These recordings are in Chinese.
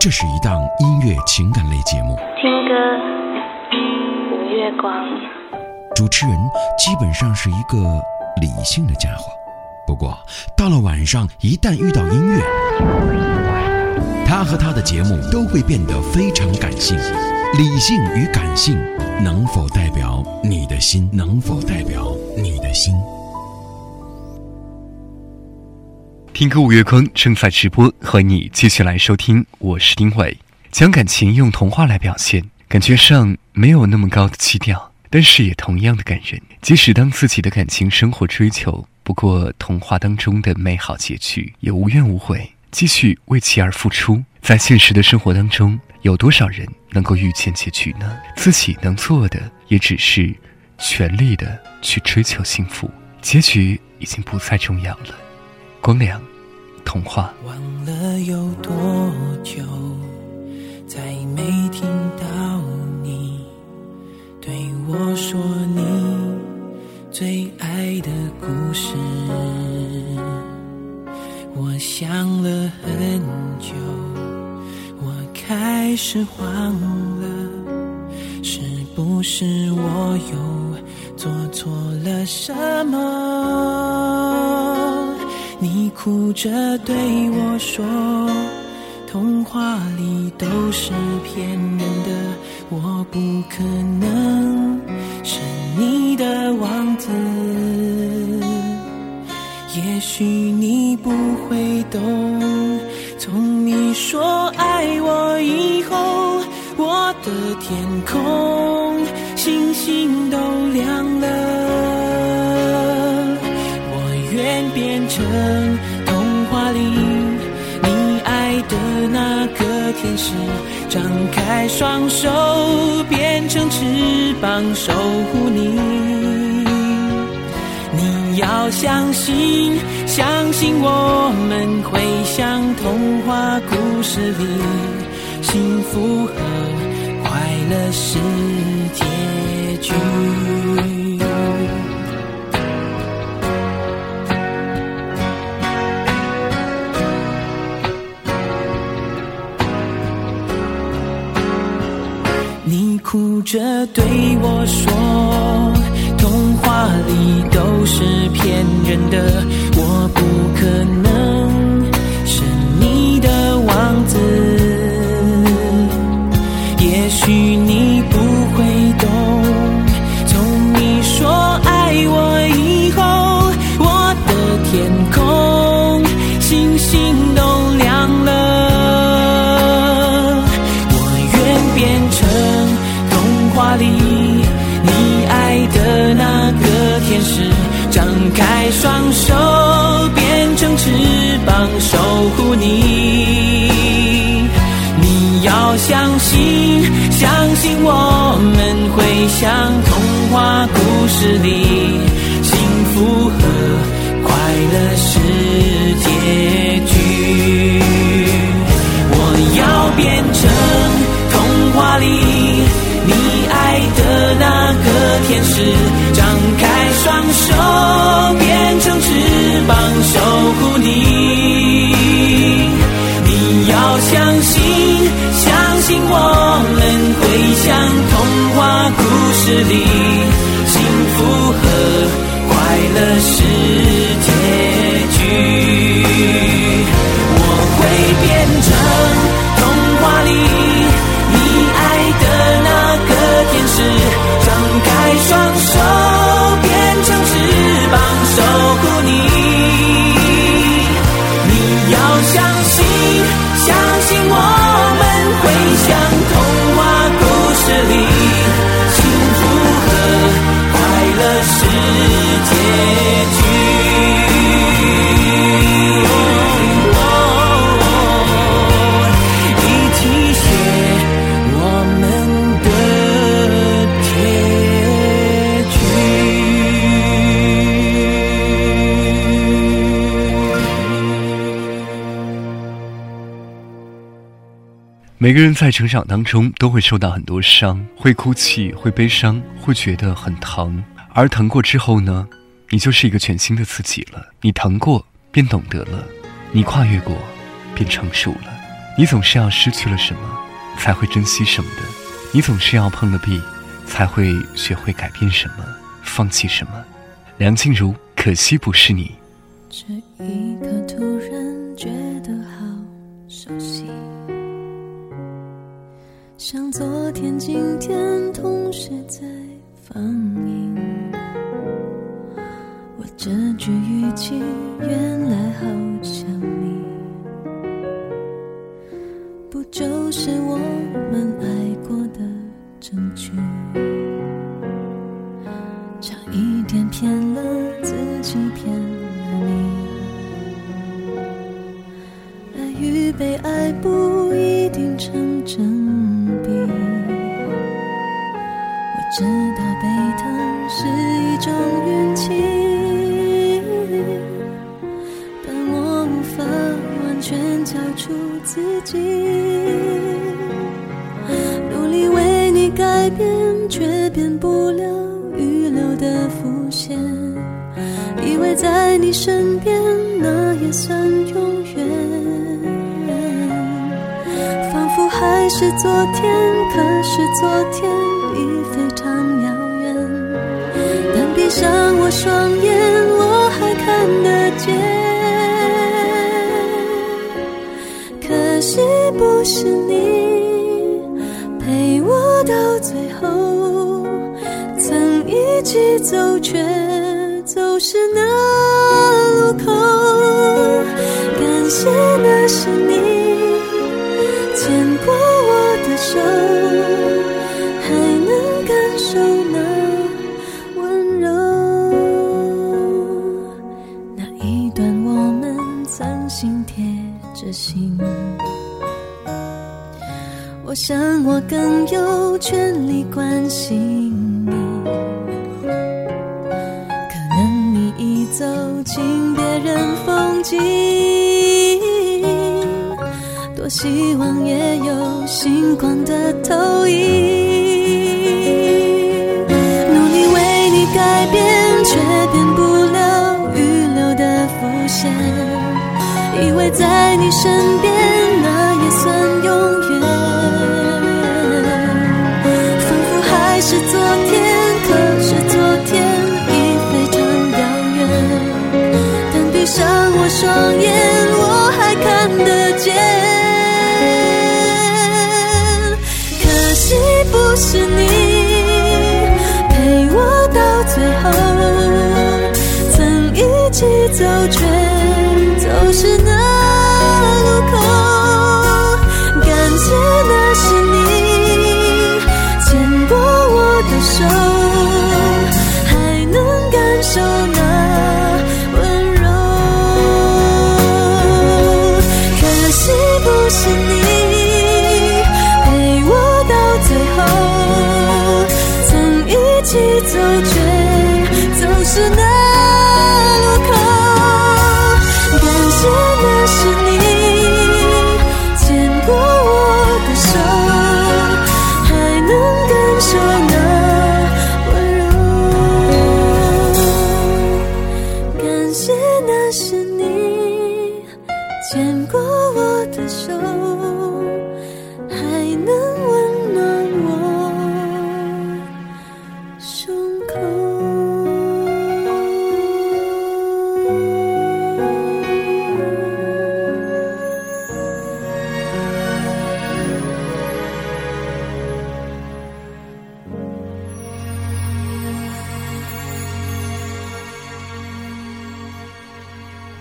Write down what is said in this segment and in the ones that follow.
这是一档音乐情感类节目。听歌，无月光。主持人基本上是一个理性的家伙，不过到了晚上，一旦遇到音乐，他和他的节目都会变得非常感性。理性与感性能否代表你的心？能否代表你的心？听歌五月光正在直播，欢迎你继续来收听。我是丁伟，将感情用童话来表现，感觉上没有那么高的基调，但是也同样的感人。即使当自己的感情生活追求不过童话当中的美好结局，也无怨无悔，继续为其而付出。在现实的生活当中，有多少人能够遇见结局呢？自己能做的也只是全力的去追求幸福，结局已经不再重要了。光良，童话。忘了有多久，再没听到你对我说你最爱的故事。我想了很久，我开始慌了，是不是我又做错了什么？你哭着对我说：“童话里都是骗人的，我不可能是你的王子。也许你不会懂，从你说爱我以后，我的天空星星都亮了。”成童话里你爱的那个天使，张开双手变成翅膀守护你。你要相信，相信我们会像童话故事里，幸福和快乐是结局。哭着对我说：“童话里都是骗人的，我不可能像童话故事里，每个人在成长当中都会受到很多伤，会哭泣，会悲伤，会觉得很疼。而疼过之后呢，你就是一个全新的自己了。你疼过，便懂得了；你跨越过，便成熟了。你总是要失去了什么，才会珍惜什么的；你总是要碰了壁，才会学会改变什么，放弃什么。梁静茹，可惜不是你。这一像昨天、今天同时在放映。我这句语气原来好像你，不就是我们爱过的证据？差一点骗了自己，骗了你。爱与被爱不知道被疼是一种运气，但我无法完全交出自己。努力为你改变，却变不了预留的伏线。以为在你身边，那也算永远。仿佛还是昨天，可是昨天闭上我双眼，我还看得见。可惜不是你陪我到最后，曾一起走，却走失那路口。感谢那是你牵过我的手，我想我更有权利关心你，可能你已走进别人风景，多希望也有星光的投影。努力为你改变，却变不了预留的伏线。以为在你身边，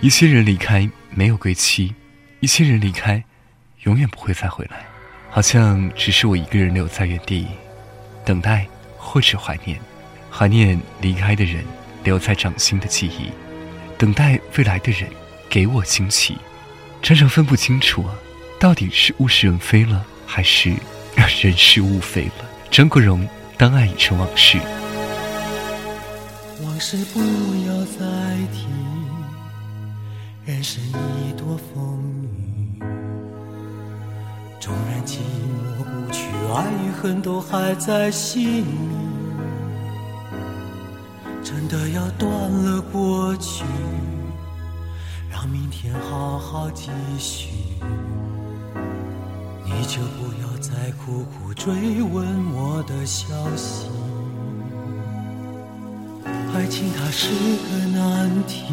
一些人离开没有归期，一些人离开，永远不会再回来。好像只是我一个人留在原地，等待或者怀念，怀念离开的人留在掌心的记忆，等待未来的人给我惊喜。常常分不清楚啊，到底是物是人非了，还是 人是物非了？张国荣，当爱已成往事。往事不要再提，人生已多风雨。纵然寂寞不去，爱与恨都还在心里。真的要断了过去，让明天好好继续。你就不要再苦苦追问我的消息。爱情它是个难题，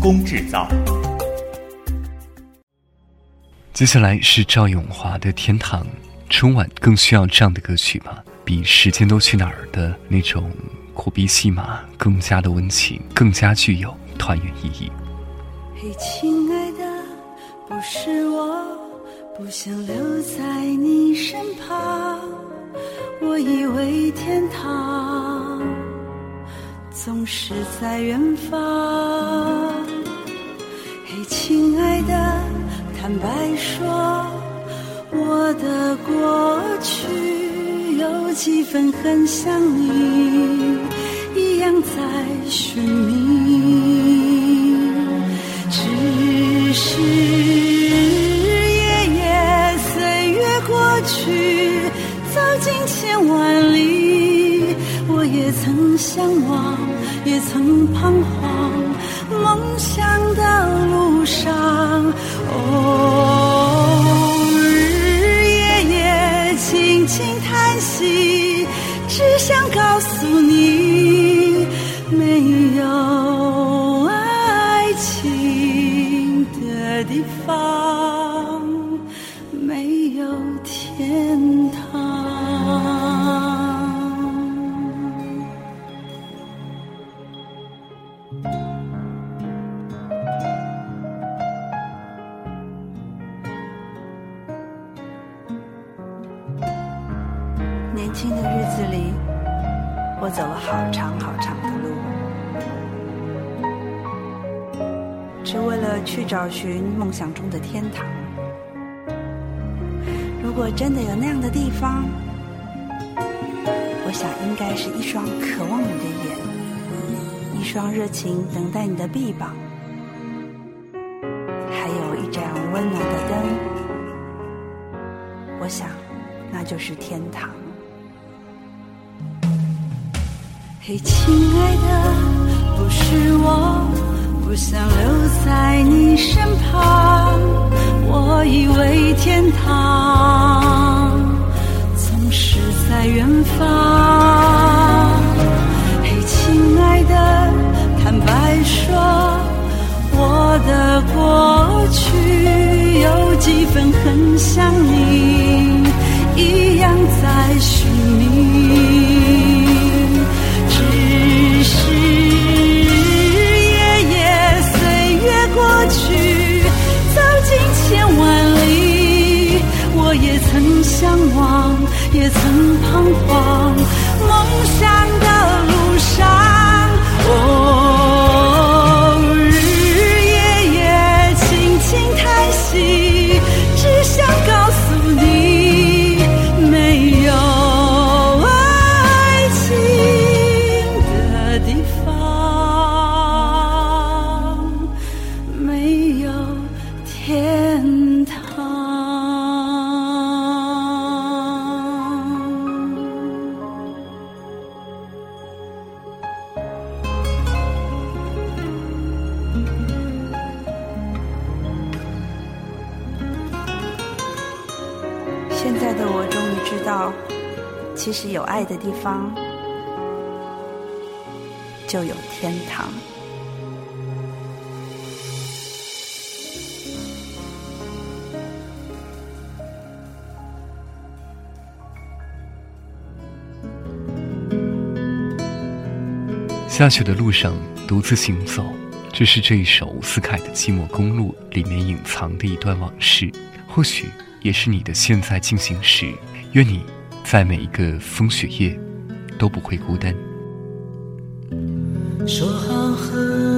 工制造。接下来是赵咏华的《天堂》，春晚更需要这样的歌曲吗？比《时间都去哪儿》的那种苦逼戏码更加的温情，更加具有团圆意义。嘿，亲爱的，不是我，不想留在你身旁。我以为天堂总是在远方。亲爱的，坦白说，我的过去有几分很像你，一样在寻觅。只是日日夜夜岁月过去，走进千万里，我也曾向往，也曾彷徨，梦想的路上，哦，寻梦想中的天堂。如果真的有那样的地方，我想应该是一双渴望你的眼，一双热情等待你的臂膀，还有一盏温暖的灯。我想，那就是天堂。嘿，亲爱的，不是我，不想留在你身旁。我以为天堂总是在远方。嘿，亲爱的，坦白说，我的过去有几分很像你，一样在寻觅。梦想现在的我终于知道，其实有爱的地方就有天堂。下雪的路上独自行走，这是这一首伍思凯的《寂寞公路》里面隐藏的一段往事，或许也是你的现在进行时。愿你在每一个风雪夜都不会孤单。说好和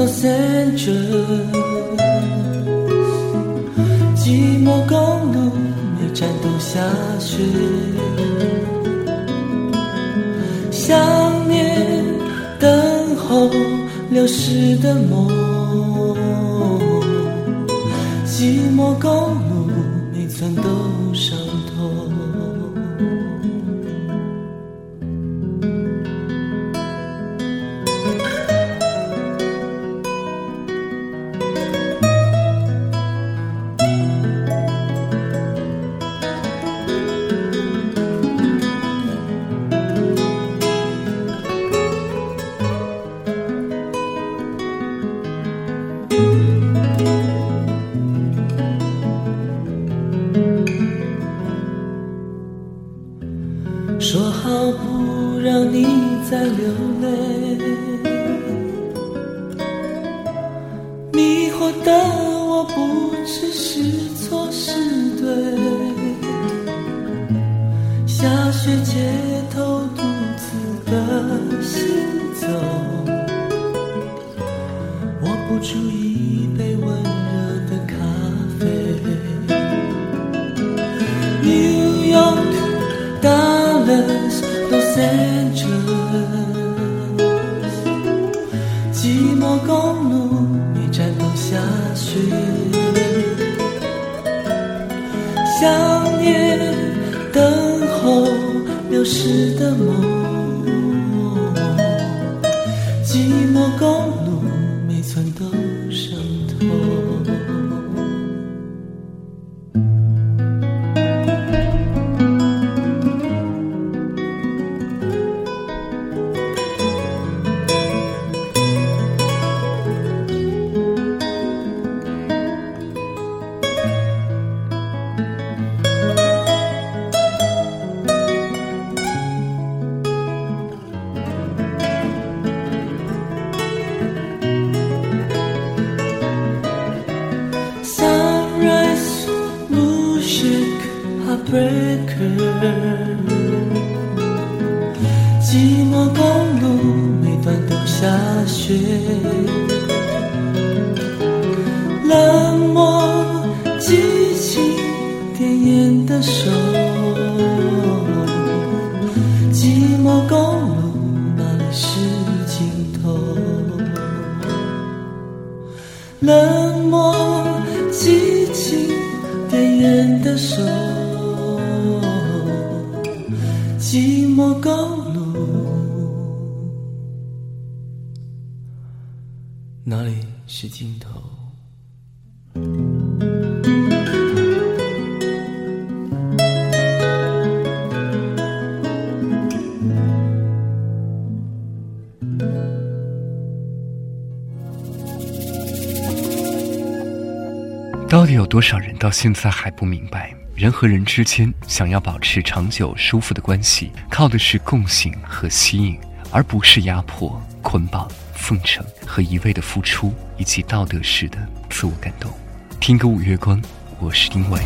Los Angeles，寂寞公路每站都下雪，想念等候流逝的梦，寂寞公路每寸都流逝的梦。寂寞谁多少人到现在还不明白，人和人之间想要保持长久舒服的关系，靠的是共性和吸引，而不是压迫、捆绑、奉承和一味的付出，以及道德式的自我感动。听歌五月光，我是丁伟。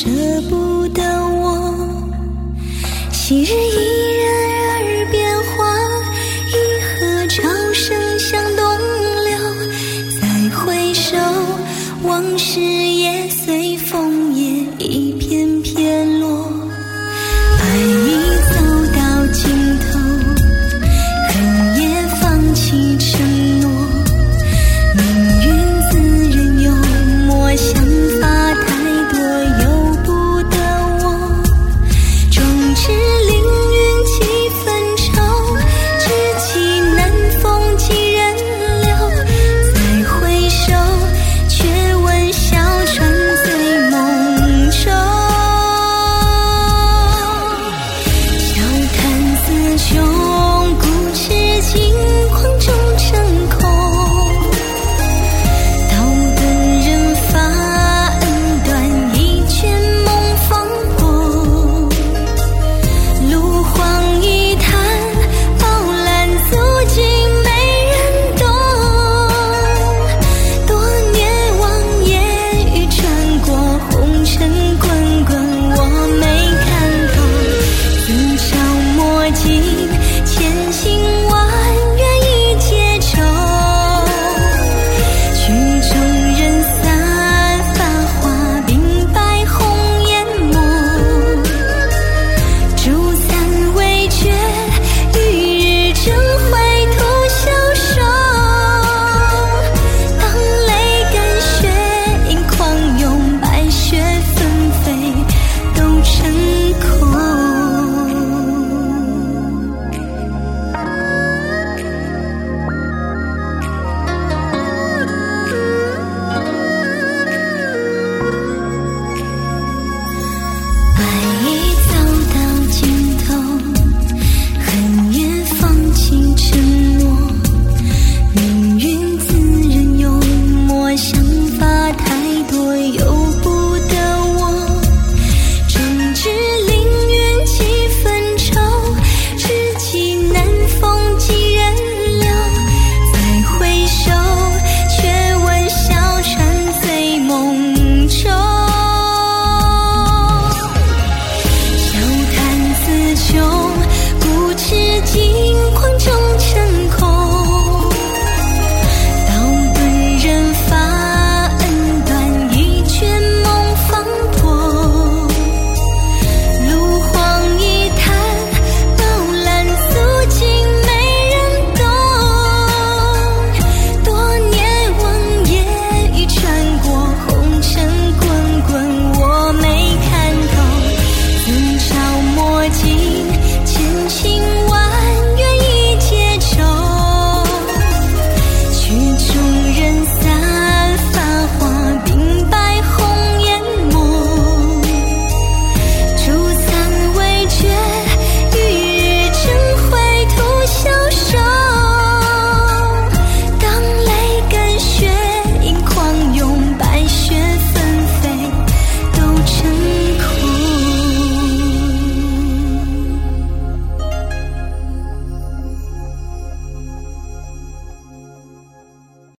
舍不得我。昔日依然